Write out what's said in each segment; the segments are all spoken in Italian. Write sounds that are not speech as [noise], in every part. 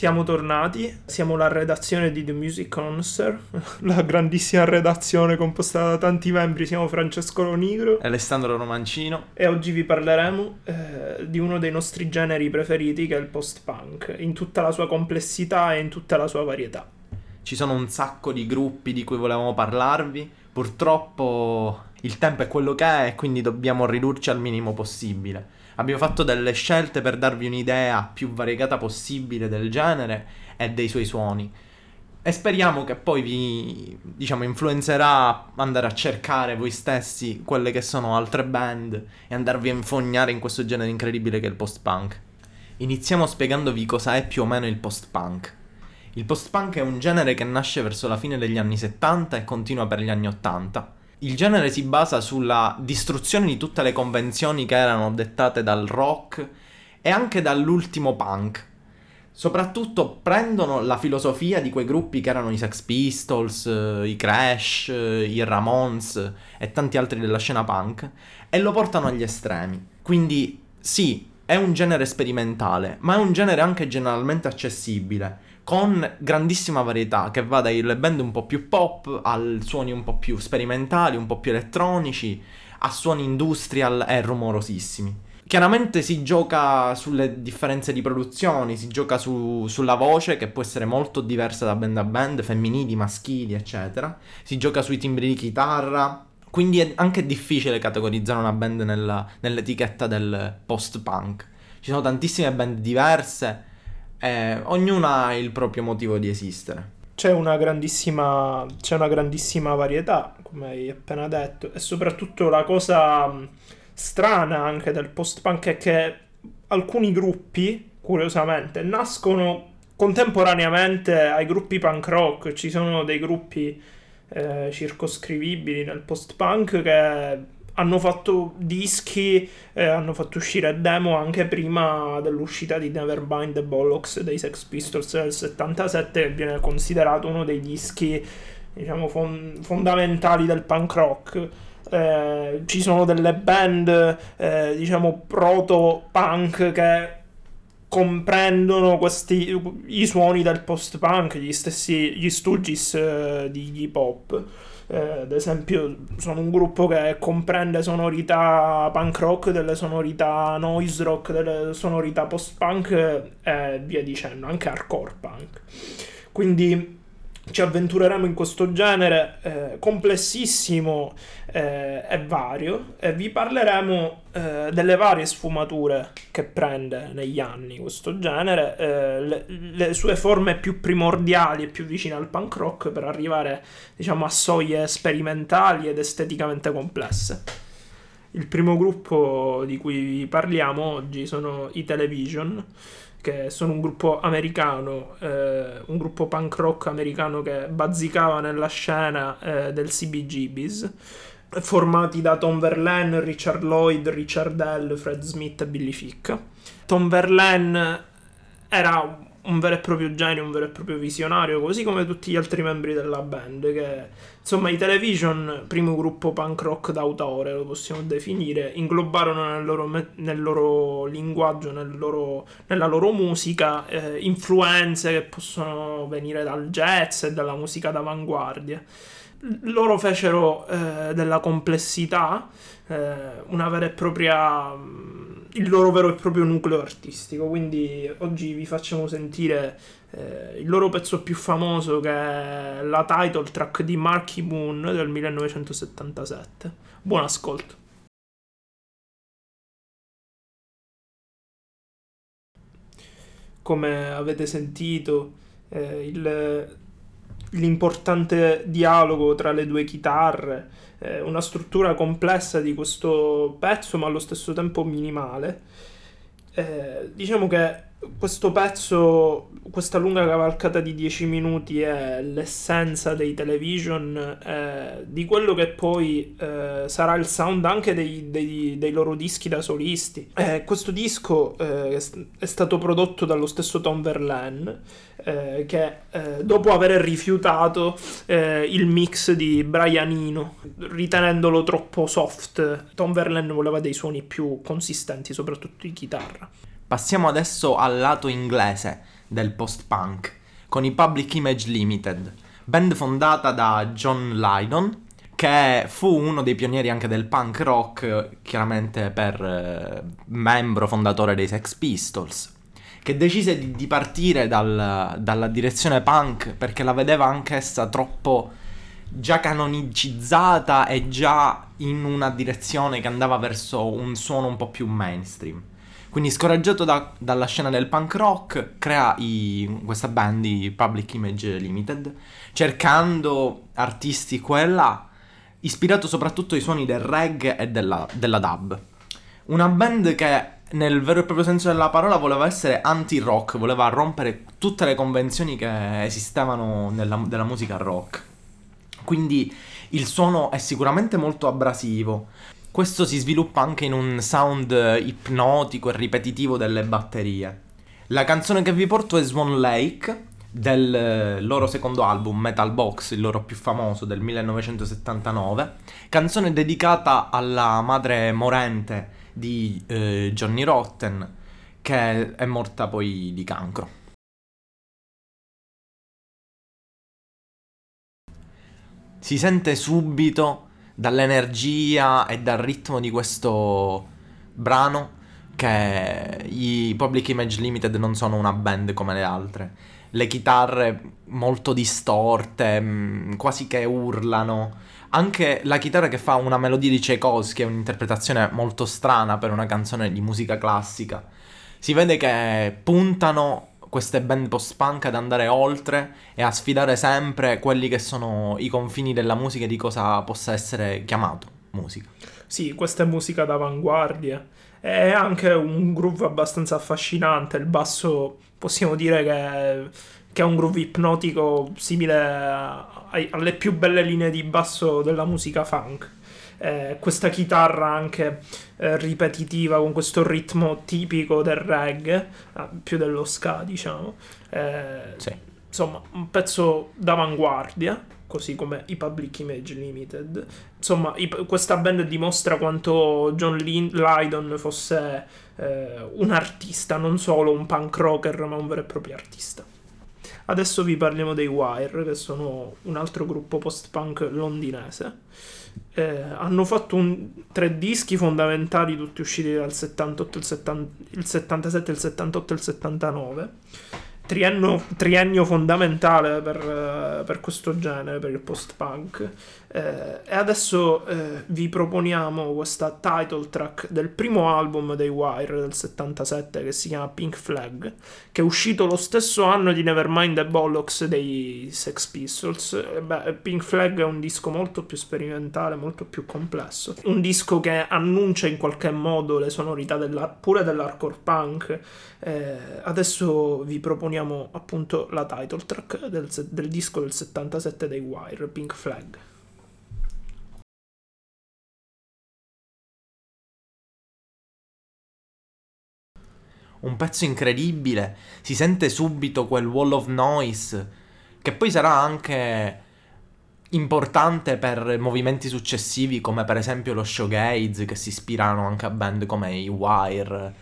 Siamo tornati, siamo la redazione di The Music Connoisseur, [laughs] la grandissima redazione composta da tanti membri, siamo Francesco Nigro e Alessandro Romancino e oggi vi parleremo eh, di uno dei nostri generi preferiti che è il post-punk, in tutta la sua complessità e in tutta la sua varietà. Ci sono un sacco di gruppi di cui volevamo parlarvi, purtroppo il tempo è quello che è e quindi dobbiamo ridurci al minimo possibile. Abbiamo fatto delle scelte per darvi un'idea più variegata possibile del genere e dei suoi suoni. E speriamo che poi vi, diciamo, influenzerà andare a cercare voi stessi quelle che sono altre band e andarvi a infognare in questo genere incredibile che è il post-punk. Iniziamo spiegandovi cosa è più o meno il post-punk. Il post-punk è un genere che nasce verso la fine degli anni 70 e continua per gli anni 80 il genere si basa sulla distruzione di tutte le convenzioni che erano dettate dal rock e anche dall'ultimo punk. Soprattutto prendono la filosofia di quei gruppi che erano i Sex Pistols, eh, i Crash, eh, i Ramones e tanti altri della scena punk e lo portano agli estremi. Quindi sì, è un genere sperimentale, ma è un genere anche generalmente accessibile con grandissima varietà che va dalle band un po' più pop a suoni un po' più sperimentali, un po' più elettronici, a suoni industrial e rumorosissimi. Chiaramente si gioca sulle differenze di produzioni, si gioca su, sulla voce che può essere molto diversa da band a band, femminili, maschili, eccetera. Si gioca sui timbri di chitarra, quindi è anche difficile categorizzare una band nella, nell'etichetta del post-punk. Ci sono tantissime band diverse eh, ognuna ha il proprio motivo di esistere. C'è una, grandissima, c'è una grandissima varietà, come hai appena detto, e soprattutto la cosa strana anche del post-punk è che alcuni gruppi, curiosamente, nascono contemporaneamente ai gruppi punk rock. Ci sono dei gruppi eh, circoscrivibili nel post-punk che hanno fatto dischi, eh, hanno fatto uscire demo anche prima dell'uscita di Nevermind the Bollocks dei Sex Pistols del 77, che viene considerato uno dei dischi diciamo fon- fondamentali del punk rock. Eh, ci sono delle band, eh, diciamo, proto-punk che comprendono questi, i suoni del post-punk, gli stessi gli Stooges eh, di hip hop. Eh, ad esempio sono un gruppo che comprende sonorità punk rock, delle sonorità noise rock, delle sonorità post punk e via dicendo, anche hardcore punk. Quindi ci avventureremo in questo genere eh, complessissimo eh, e vario e vi parleremo eh, delle varie sfumature che prende negli anni questo genere, eh, le, le, sue forme più primordiali e più vicine al punk rock per arrivare diciamo a soglie sperimentali ed esteticamente complesse. Il primo gruppo di cui vi parliamo oggi sono i Television che sono un gruppo americano, eh, un gruppo punk rock americano che bazzicava nella scena eh, del CBGBs, formati da Tom Verlaine, Richard Lloyd, Richard L., Fred Smith e Billy Fick. Tom Verlaine era un vero e proprio genio, un vero e proprio visionario, così come tutti gli altri membri della band, che insomma i Television, primo gruppo punk rock d'autore, lo possiamo definire, inglobarono nel loro, nel loro linguaggio, nel loro, nella loro musica, eh, influenze che possono venire dal jazz e dalla musica d'avanguardia. Loro fecero eh, della complessità eh, una vera e propria il loro vero e proprio nucleo artistico. Quindi oggi vi facciamo sentire eh, il loro pezzo più famoso che è la title track di Marky Moon del 1977. Buon ascolto. Come avete sentito, eh, il, l'importante dialogo tra le due chitarre, eh, una struttura complessa di questo pezzo ma allo stesso tempo minimale. Eh, diciamo che questo pezzo, questa lunga cavalcata di 10 minuti è l'essenza dei television, eh, di quello che poi eh, sarà il sound anche dei, dei, dei loro dischi da solisti. Eh, questo disco eh, è stato prodotto dallo stesso Tom Verlaine, eh, che eh, dopo aver rifiutato il mix di Brian Eno, ritenendolo troppo soft, Tom Verlaine voleva dei suoni più consistenti, soprattutto di chitarra. Passiamo adesso al lato inglese del post-punk con i Public Image Limited, band fondata da John Lydon, che fu uno dei pionieri anche del punk rock, chiaramente per eh, membro fondatore dei Sex Pistols, che decise di, di partire dal, dalla direzione punk perché la vedeva anch'essa troppo già canonicizzata e già in una direzione che andava verso un suono un po' più mainstream. Quindi scoraggiato da, dalla scena del punk rock, crea i, questa band, i Public Image Limited, cercando artisti qua e là, ispirato soprattutto ai suoni del reggae e della, della dub. Una band che nel vero e proprio senso della parola voleva essere anti-rock, voleva rompere tutte le convenzioni che esistevano nella, nella musica rock. Quindi il suono è sicuramente molto abrasivo. Questo si sviluppa anche in un sound ipnotico e ripetitivo delle batterie. La canzone che vi porto è Swan Lake del loro secondo album Metal Box, il loro più famoso del 1979, canzone dedicata alla madre morente di eh, Johnny Rotten che è morta poi di cancro. Si sente subito dall'energia e dal ritmo di questo brano che i Public Image Limited non sono una band come le altre. Le chitarre molto distorte, mm, quasi che urlano. Anche la chitarra che fa una melodia di Tchaikovsky è un'interpretazione molto strana per una canzone di musica classica. Si vede che puntano queste band post-punk ad andare oltre e a sfidare sempre quelli che sono i confini della musica e di cosa possa essere chiamato musica. Sì, questa è musica d'avanguardia. È anche un groove abbastanza affascinante. Il basso possiamo dire che, che è un groove ipnotico simile alle più belle linee di basso della musica funk eh, questa chitarra anche eh, ripetitiva con questo ritmo tipico del reggae, eh, più dello ska diciamo. Eh, sì. Insomma, un pezzo d'avanguardia, così come i Public Image Limited. Insomma, i, questa band dimostra quanto John Lin- Lydon fosse eh, un artista, non solo un punk rocker, ma un vero e proprio artista. Adesso vi parliamo dei Wire, che sono un altro gruppo post-punk londinese eh, hanno fatto un, tre dischi fondamentali, tutti usciti dal 78, il, 70, il 77, il 78 e il 79 triennio, triennio fondamentale per, per, questo genere, per il post-punk. Eh, e adesso eh, vi proponiamo questa title track del primo album dei Wire del 77 che si chiama Pink Flag, che è uscito lo stesso anno di Nevermind the Bollocks dei Sex Pistols. Beh, Pink Flag è un disco molto più sperimentale, molto più complesso. Un disco che annuncia in qualche modo le sonorità della, pure dell'hardcore punk. Eh, adesso vi proponiamo appunto la title track del, del disco del 77 dei Wire, Pink Flag. Un pezzo incredibile, si sente subito quel wall of noise, che poi sarà anche importante per movimenti successivi come per esempio lo showgaze che si ispirano anche a band come i Wire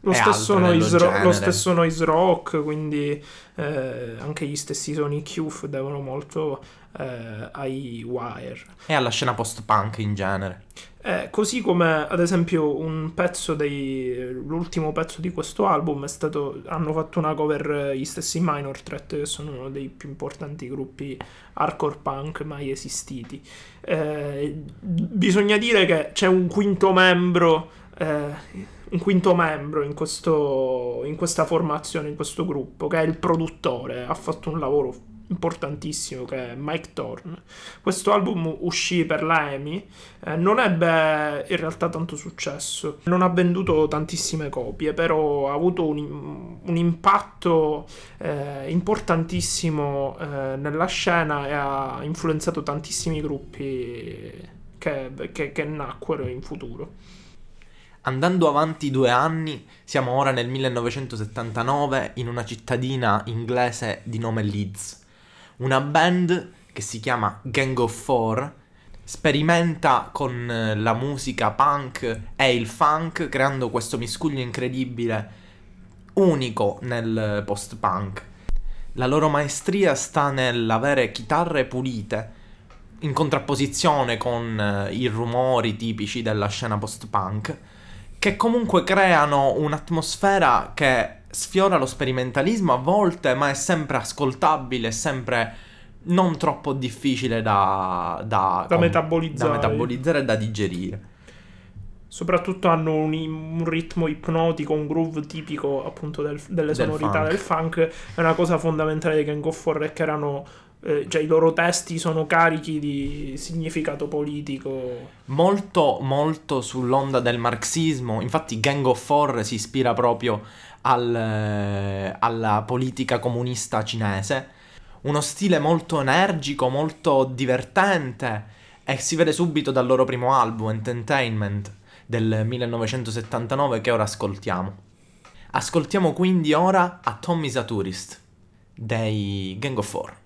lo stesso, noise ro- lo stesso, noise rock, quindi eh, anche gli stessi Sonic Youth devono molto eh, ai Wire. E alla scena post-punk in genere. Eh, così come ad esempio un pezzo dei l'ultimo pezzo di questo album è stato hanno fatto una cover gli stessi Minor Threat che sono uno dei più importanti gruppi hardcore punk mai esistiti. Eh, bisogna dire che c'è un quinto membro eh, un quinto membro in, questo, in questa formazione, in questo gruppo, che è il produttore, ha fatto un lavoro importantissimo che è Mike Thorne. Questo album uscì per la EMI, eh, non ebbe in realtà tanto successo, non ha venduto tantissime copie, però ha avuto un, un impatto eh, importantissimo eh, nella scena e ha influenzato tantissimi gruppi che, che, che nacquero in futuro. Andando avanti due anni, siamo ora nel 1979 in una cittadina inglese di nome Leeds. Una band che si chiama Gang of Four sperimenta con eh, la musica punk e il funk creando questo miscuglio incredibile unico nel post-punk. La loro maestria sta nell'avere chitarre pulite, in contrapposizione con eh, i rumori tipici della scena post-punk, che comunque creano un'atmosfera che sfiora lo sperimentalismo a volte, ma è sempre ascoltabile, è sempre non troppo difficile da, da, da, metabolizzare. da metabolizzare e da digerire. Soprattutto hanno un, un, ritmo ipnotico, un groove tipico appunto del, delle sonorità del funk. del funk. È una cosa fondamentale di Gang of Four è che erano eh, cioè i loro testi sono carichi di significato politico. Molto, molto sull'onda del marxismo. Infatti, Gang of Four si ispira proprio al, eh, alla politica comunista cinese uno stile molto energico, molto divertente e si vede subito dal loro primo album, Entertainment, del 1979 che ora ascoltiamo. Ascoltiamo quindi ora a Tommy's a Tourist dei Gang of Four.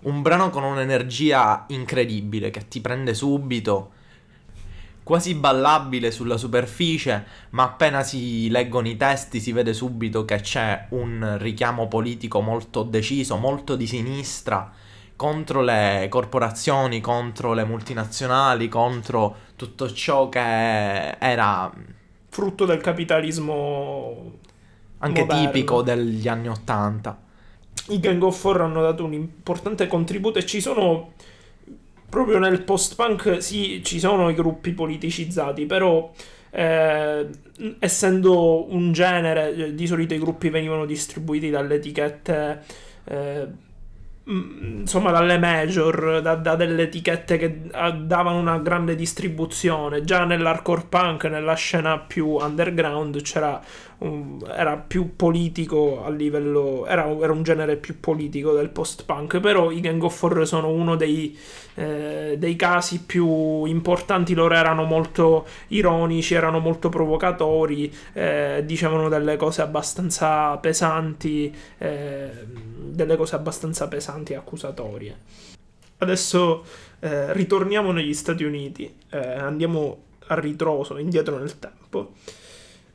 Un brano con un'energia incredibile che ti prende subito quasi ballabile sulla superficie, ma appena si leggono i testi si vede subito che c'è un richiamo politico molto deciso, molto di sinistra, contro le corporazioni, contro le multinazionali, contro tutto ciò che era frutto del capitalismo anche moderno. tipico degli anni Ottanta. I Gang of Four hanno dato un importante contributo e ci sono proprio nel post-punk sì, ci sono i gruppi politicizzati, però eh, essendo un genere, eh, di solito i gruppi venivano distribuiti dalle etichette eh, insomma dalle major, da, da, delle etichette che davano una grande distribuzione. Già nell'hardcore punk, nella scena più underground, c'era un, era più politico a livello. Era, era, un genere più politico del post-punk. Però i Gang of Four sono uno dei, eh, dei casi più importanti. Loro erano molto ironici, erano molto provocatori, eh, dicevano delle cose abbastanza pesanti. Eh, delle cose abbastanza pesanti e accusatorie. Adesso eh, ritorniamo negli Stati Uniti, eh, andiamo a ritroso, indietro nel tempo.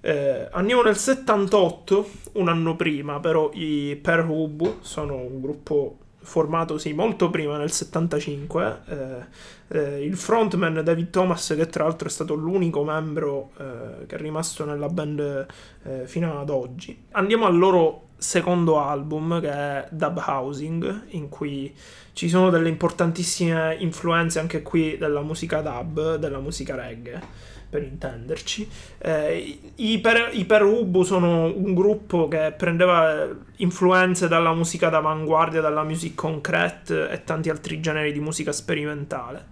Eh, andiamo nel 78, un anno prima, però i Per Hubu sono un gruppo formatosi molto prima, nel 75. Eh, eh, il frontman David Thomas, che tra l'altro è stato l'unico membro eh, che è rimasto nella band eh, fino ad oggi. Andiamo al loro secondo album, che è Dub Housing, in cui ci sono delle importantissime influenze anche qui della musica dub, della musica reggae per intenderci. Eh, i, per, Perubu sono un gruppo che prendeva influenze dalla musica d'avanguardia, dalla music concrete e tanti altri generi di musica sperimentale.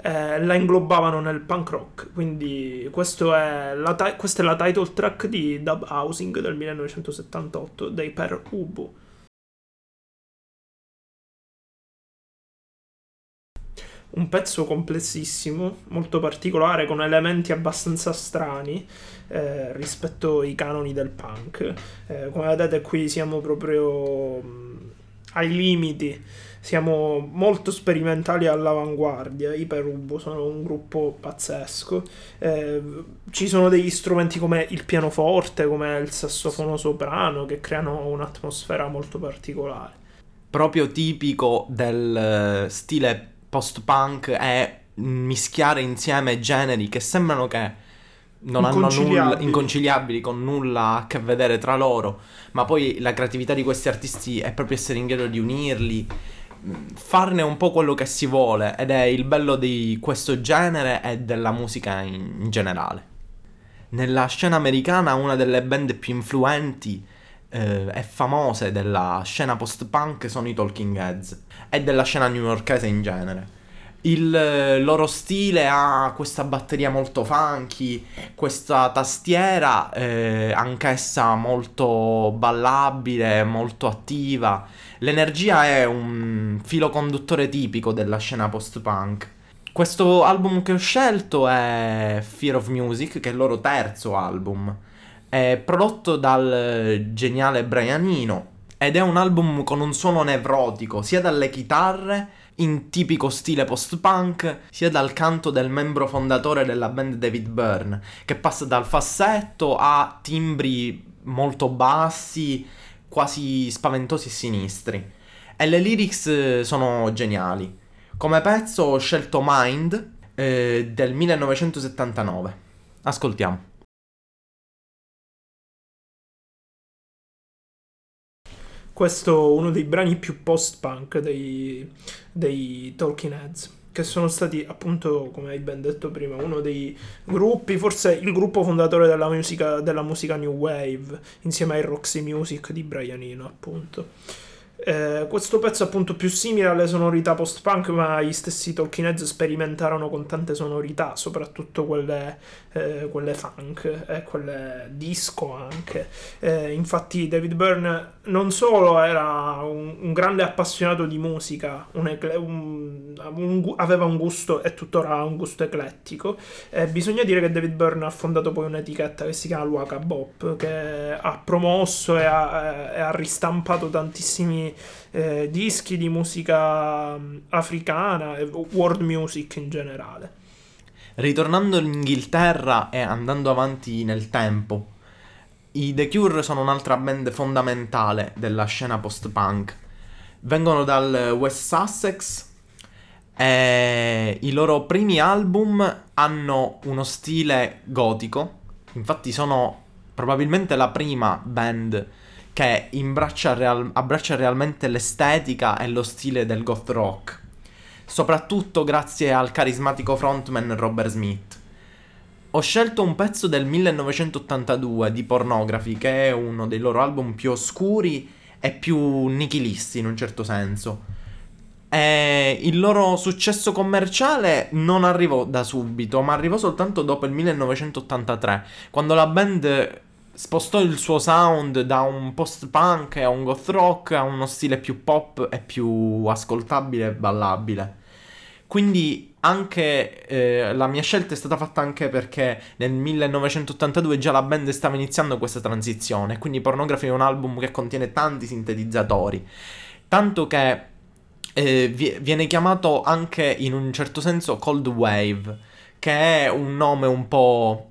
Eh, la inglobavano nel punk rock, quindi è la, questa è la title track di Dub Housing del 1978 dei Per Ubu. Un pezzo complessissimo, molto particolare, con elementi abbastanza strani eh, rispetto ai canoni del punk. Eh, come vedete qui siamo proprio mh, mm, ai limiti, siamo molto sperimentali all'avanguardia. I Perubo sono un gruppo pazzesco. Eh, ci sono degli strumenti come il pianoforte, come il sassofono soprano, che creano un'atmosfera molto particolare. Proprio tipico del stile post-punk è mischiare insieme generi che sembrano che non hanno nulla inconciliabili con nulla a che vedere tra loro, ma poi la creatività di questi artisti è proprio essere in grado di unirli, farne un po' quello che si vuole ed è il bello di questo genere e della musica in, in generale. Nella scena americana una delle band più influenti eh, e famose della scena post-punk sono i Talking Heads e della scena newyorkese in genere. Il eh, loro stile ha questa batteria molto funky, questa tastiera eh, anch'essa molto ballabile, molto attiva. L'energia è un filo conduttore tipico della scena post-punk. Questo album che ho scelto è Fear of Music, che è il loro terzo album. È prodotto dal geniale Brian Eno ed è un album con un suono nevrotico sia dalle chitarre in tipico stile post-punk, sia dal canto del membro fondatore della band David Byrne, che passa dal fassetto a timbri molto bassi, quasi spaventosi e sinistri. E le lyrics eh, sono geniali. Come pezzo ho scelto Mind eh, del 1979. Ascoltiamo. Questo è uno dei brani più post-punk dei, dei Talking Heads, che sono stati appunto, come hai ben detto prima, uno dei gruppi, forse il gruppo fondatore della musica, della musica New Wave, insieme ai Roxy Music di Brian Eno, appunto. Eh, questo pezzo è appunto più simile alle sonorità post-punk, ma gli stessi Talking Heads sperimentarono con tante sonorità, soprattutto quelle, eh, quelle funk e quelle disco anche. Eh, infatti David Byrne non solo era un, un grande appassionato di musica, un un, aveva un gusto e tuttora ha un gusto eclettico, bisogna dire che David Byrne ha fondato poi un'etichetta che si chiama Luaka Bop, che ha promosso e ha, e ha ristampato tantissimi eh, dischi di musica mm, africana e world music in generale. Ritornando in Inghilterra e andando avanti nel tempo, i The Cure sono un'altra band fondamentale della scena post-punk. Vengono dal West Sussex e i loro primi album hanno uno stile gotico. Infatti sono probabilmente la prima band che real- abbraccia realmente l'estetica e lo stile del goth rock, soprattutto grazie al carismatico frontman Robert Smith. Ho scelto un pezzo del 1982 di Pornography, che è uno dei loro album più oscuri e più nichilisti in un certo senso. E il loro successo commerciale non arrivò da subito, ma arrivò soltanto dopo il 1983, quando la band spostò il suo sound da un post-punk a un goth rock a uno stile più pop e più ascoltabile e ballabile. Quindi anche eh, la mia scelta è stata fatta anche perché nel 1982 già la band stava iniziando questa transizione, quindi Pornography è un album che contiene tanti sintetizzatori, tanto che eh, viene chiamato anche in un certo senso Cold Wave, che è un nome un po'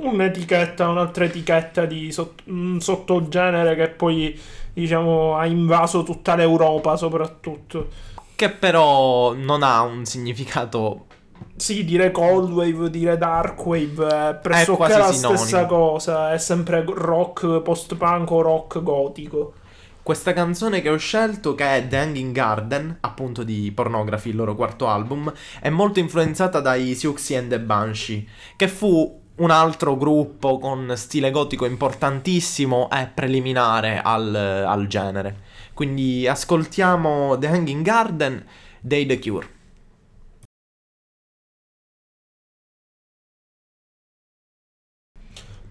un'etichetta, un'altra etichetta di sott- un sottogenere che poi diciamo ha invaso tutta l'Europa soprattutto. Che però non ha un significato sì, dire cold wave, dire dark wave è pressoché è la sinonimo. stessa cosa, è sempre rock post-punk o rock gotico. Questa canzone che ho scelto, che è The Hanging Garden, appunto di Pornography, il loro quarto album, è molto influenzata dai Siouxsie and the Banshee, che fu un altro gruppo con stile gotico importantissimo è preliminare al, al genere. Quindi ascoltiamo The Hanging Garden dei The Cure.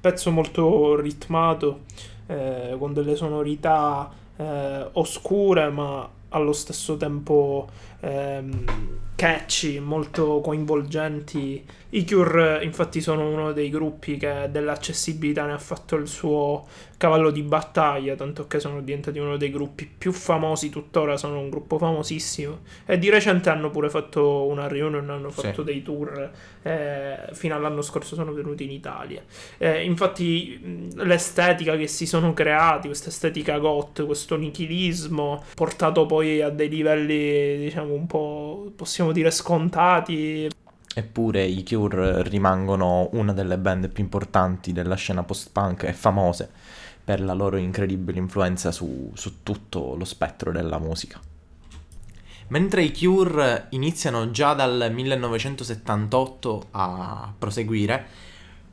Pezzo molto ritmato, eh, con delle sonorità eh, oscure ma allo stesso tempo ehm, catchy, molto coinvolgenti. I Cure infatti sono uno dei gruppi che dell'accessibilità ne ha fatto il suo cavallo di battaglia, tanto che sono diventati uno dei gruppi più famosi tuttora, sono un gruppo famosissimo e di recente hanno pure fatto una reunion, hanno fatto sì. dei tour, eh, fino all'anno scorso sono venuti in Italia. Eh, infatti l'estetica che si sono creati, questa estetica goth, questo nichilismo, portato poi a dei livelli diciamo un po' possiamo dire scontati. Eppure i Cure rimangono una delle band più importanti della scena post-punk e famose per la loro incredibile influenza su, su tutto lo spettro della musica. Mentre i Cure iniziano già dal 1978 a proseguire,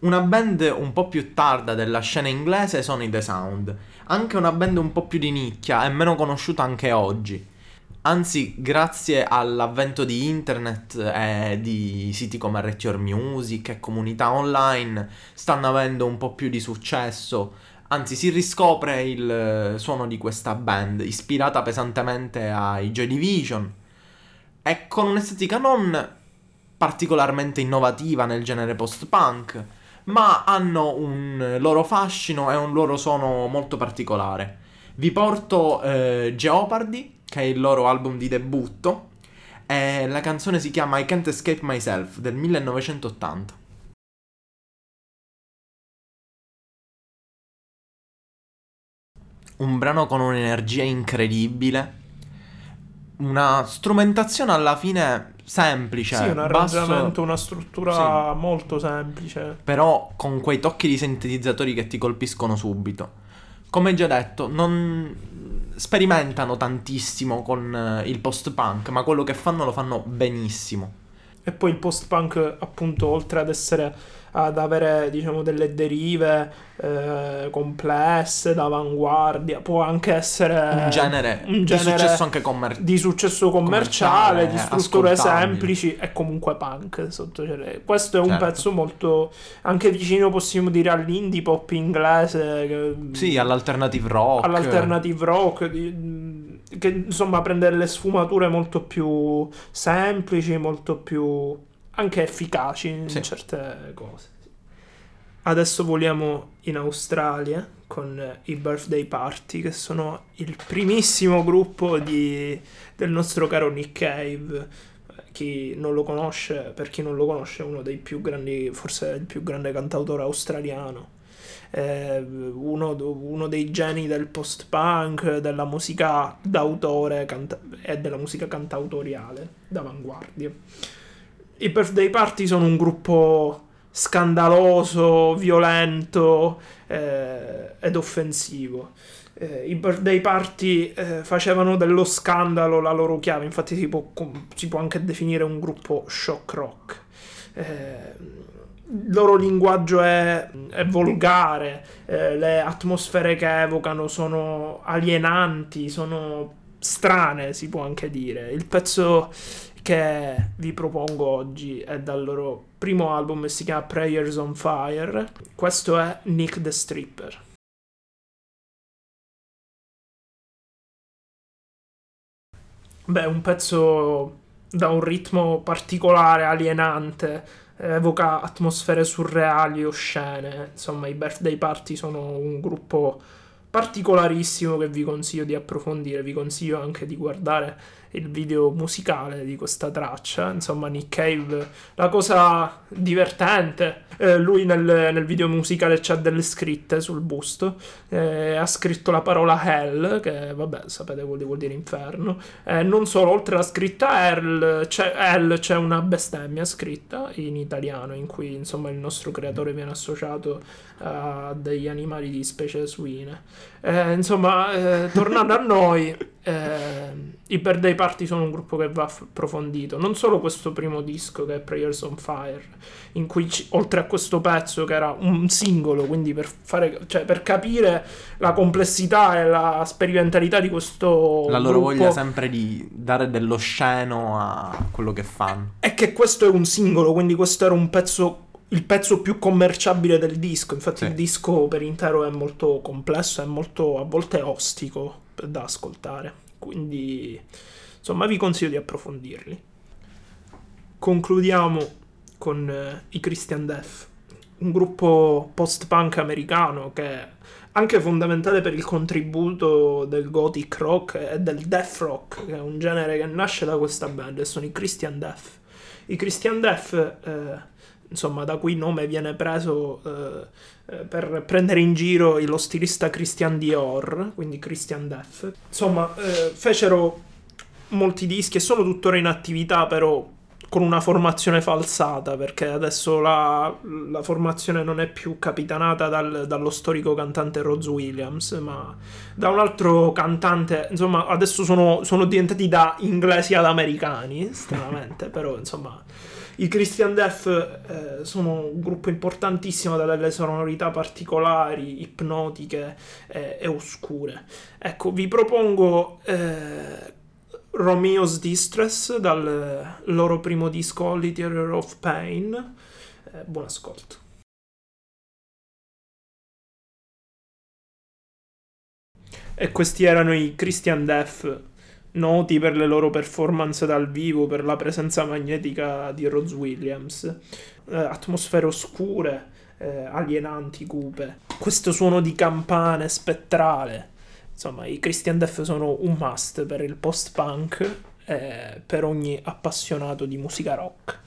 una band un po' più tarda della scena inglese sono i The Sound, anche una band un po' più di nicchia e meno conosciuta anche oggi. Anzi, grazie all'avvento di internet e di siti come Your Music e comunità online, stanno avendo un po' più di successo Anzi, si riscopre il eh, suono di questa band, ispirata pesantemente ai Joy Division, e con un'estetica non particolarmente innovativa nel genere post-punk, ma hanno un loro fascino e un loro suono molto particolare. Vi porto eh, Jeopardy, che è il loro album di debutto, e la canzone si chiama I Can't Escape Myself del 1980. Un brano con un'energia incredibile, una strumentazione alla fine semplice, sì, un basso- arrangiamento, una struttura molto semplice. però con quei tocchi di sintetizzatori che ti colpiscono subito. Come già detto, non sperimentano tantissimo con eh, il post-punk, ma quello che fanno lo fanno benissimo. E poi il post-punk, appunto, oltre ad essere ad avere, diciamo, delle derive eh, complesse, d'avanguardia, può anche essere Un genere, un di genere successo anche commerciale. di successo commerciale, Commerciale, di strutture semplici e comunque punk sotto cioè, Questo è un Certo. pezzo molto anche vicino, possiamo dire, all'indie pop inglese. Che, Sì, all'alternative rock. all'alternative rock di- che insomma prende delle sfumature molto più semplici, molto più anche efficaci in Sì. certe cose. Adesso voliamo in Australia con i Birthday Party, che sono il primissimo gruppo di- del nostro caro Nick Cave. Chi non lo conosce, per chi non lo conosce, è uno dei più grandi, forse il più grande cantautore australiano. Eh, uno, uno dei geni del post-punk, della musica d'autore canta- e della musica cantautoriale d'avanguardia. I Birthday Party sono un gruppo scandaloso, violento eh, ed offensivo. Eh, I Birthday Party eh, facevano dello scandalo la loro chiave, infatti si può, si può anche definire un gruppo shock rock. Eh, il loro linguaggio è, è volgare, eh, le atmosfere che evocano sono alienanti, sono strane, si può anche dire. Il pezzo che vi propongo oggi è dal loro primo album si chiama Prayers on Fire. Questo è Nick the Stripper. Beh, un pezzo da un ritmo particolare, alienante, evoca atmosfere surreali, oscene. Insomma, i Birthday Party sono un gruppo particolarissimo che vi consiglio di approfondire. Vi consiglio anche di guardare il video musicale di questa traccia. Insomma, Nick Cave, la cosa divertente, eh, lui nel, nel video musicale c'ha delle scritte sul busto, eh, ha scritto la parola hell, che vabbè, sapete vuol, vuol dire inferno. Eh, non solo, oltre alla scritta hell c'è, hell, c'è una bestemmia scritta in italiano, in cui insomma il nostro creatore viene associato a degli animali di specie suine. Eh, insomma, eh, tornando a noi, eh, i Birthday Party sono un gruppo che va approfondito. Non solo questo primo disco che è Prayers on Fire, in cui ci- oltre a questo pezzo che era un singolo, quindi per, fare, cioè, per capire la complessità e la sperimentalità di questo La loro gruppo, voglia sempre di dare dello sceno a quello che fanno. è che questo è un singolo, quindi questo era un pezzo il pezzo più commerciabile del disco. Infatti, Sì. il disco per intero è molto complesso, è molto a volte ostico da ascoltare. Quindi, insomma, vi consiglio di approfondirli. Concludiamo con eh, i Christian Death, un gruppo post-punk americano che è anche fondamentale per il contributo del gothic rock e del death rock, che è un genere che nasce da questa band, e sono i Christian Death. I Christian Death, eh, insomma, da cui nome viene preso eh, eh, per prendere in giro lo stilista Christian Dior, quindi Christian Death. Insomma, eh, fecero molti dischi e sono tuttora in attività, però con una formazione falsata, perché adesso la, la formazione non è più capitanata dal- dallo storico cantante Rose Williams, ma da un altro cantante, insomma, adesso sono, sono diventati da inglesi ad americani, stranamente, però insomma, i Christian Death eh, sono un gruppo importantissimo dalle sonorità particolari, ipnotiche eh, e oscure. Ecco, vi propongo eh, Romeo's Distress dal loro primo disco Literal of Pain. Eh, buon ascolto. E questi erano i Christian Death, noti per le loro performance dal vivo, per la presenza magnetica di Rose Williams. Eh, atmosfere oscure, eh, alienanti, cupe. Questo suono di campane spettrale. Insomma, i Christian Death sono un must per il post-punk eh, per ogni appassionato di musica rock.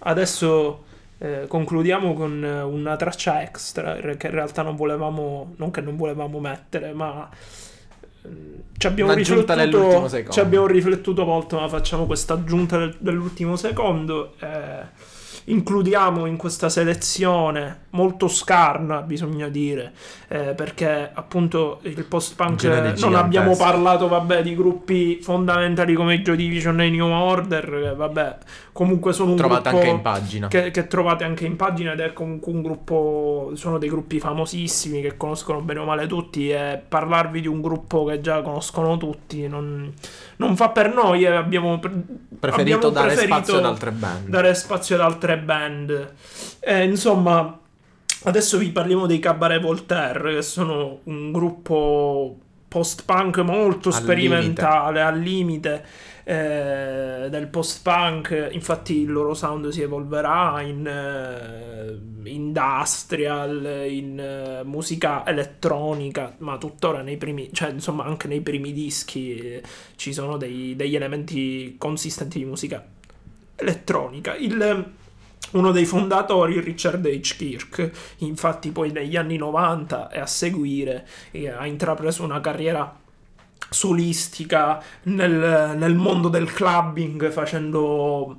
Adesso eh, concludiamo con una traccia extra che in realtà non volevamo, non che non volevamo mettere, ma ci abbiamo, riflettuto, ci abbiamo riflettuto molto, ma facciamo questa aggiunta del, dell'ultimo secondo. Eh, includiamo in questa selezione molto scarna, bisogna dire, eh, perché appunto il post-punk non abbiamo parlato, vabbè, di gruppi fondamentali come Joy Division e New Order, vabbè, comunque sono un trovate gruppo anche in pagina. Che, che, trovate anche in pagina ed è comunque un gruppo, sono dei gruppi famosissimi che conoscono bene o male tutti e parlarvi di un gruppo che già conoscono tutti non, non fa per noi e abbiamo preferito abbiamo dare preferito spazio ad altre band. Dare spazio ad altre band. Eh, insomma, adesso vi parliamo dei Cabaret Voltaire, che sono un gruppo post-punk molto al sperimentale, limite. al limite eh, del post-punk. Infatti il loro sound si evolverà in eh, industrial, in eh, musica elettronica, ma tuttora nei primi, cioè insomma anche nei primi dischi eh, ci sono dei, degli elementi consistenti di musica elettronica. Il, uno dei fondatori, Richard H. Kirk, infatti poi negli anni 90 e a seguire eh, ha intrapreso una carriera solistica nel, nel mondo del clubbing facendo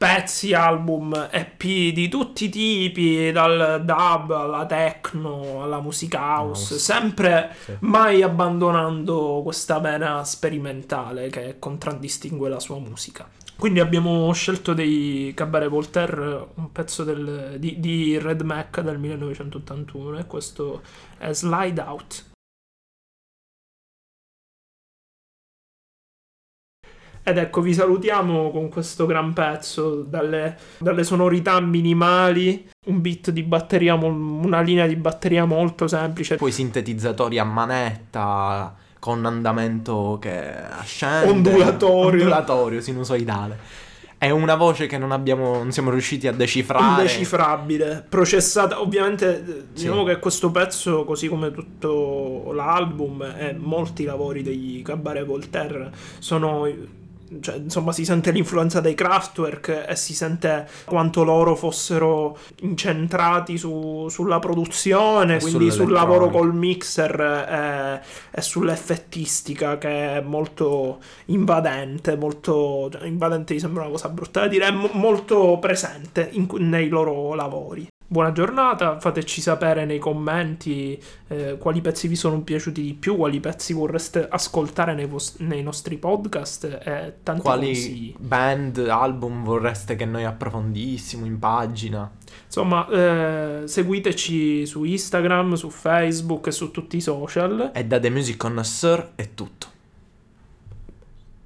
pezzi, album, EP di tutti i tipi, dal dub alla techno alla musica house, sempre sì. mai abbandonando questa vena sperimentale che contraddistingue la sua musica. Quindi abbiamo scelto dei Cabaret Voltaire, un pezzo del, di, di Red Mac del 1981 e questo è Slide Out. Ed ecco, vi salutiamo con questo gran pezzo, dalle, dalle sonorità minimali, un beat di batteria, una linea di batteria molto semplice. Poi sintetizzatori a manetta, con andamento che ascende. Ondulatorio. Ondulatorio, sinusoidale. È una voce che non abbiamo, non siamo riusciti a decifrare. Indecifrabile, processata. Ovviamente, diciamo sì. che questo pezzo, così come tutto l'album e molti lavori degli Cabaret Voltaire, sono cioè, insomma, si sente l'influenza dei Kraftwerk e si sente quanto loro fossero incentrati su, sulla produzione, e quindi sul lavoro col mixer e, e, sull'effettistica che è molto invadente, molto cioè, invadente mi sembra una cosa brutta da dire, è mo- molto presente in, nei loro lavori buona giornata, fateci sapere nei commenti eh, quali pezzi vi sono piaciuti di più, quali pezzi vorreste ascoltare nei, vos- nei nostri podcast e tanti quali consigli. band, album vorreste che noi approfondissimo in pagina. Insomma, eh, seguiteci su Instagram, su Facebook e su tutti i social. E da The Music Connoisseur è tutto.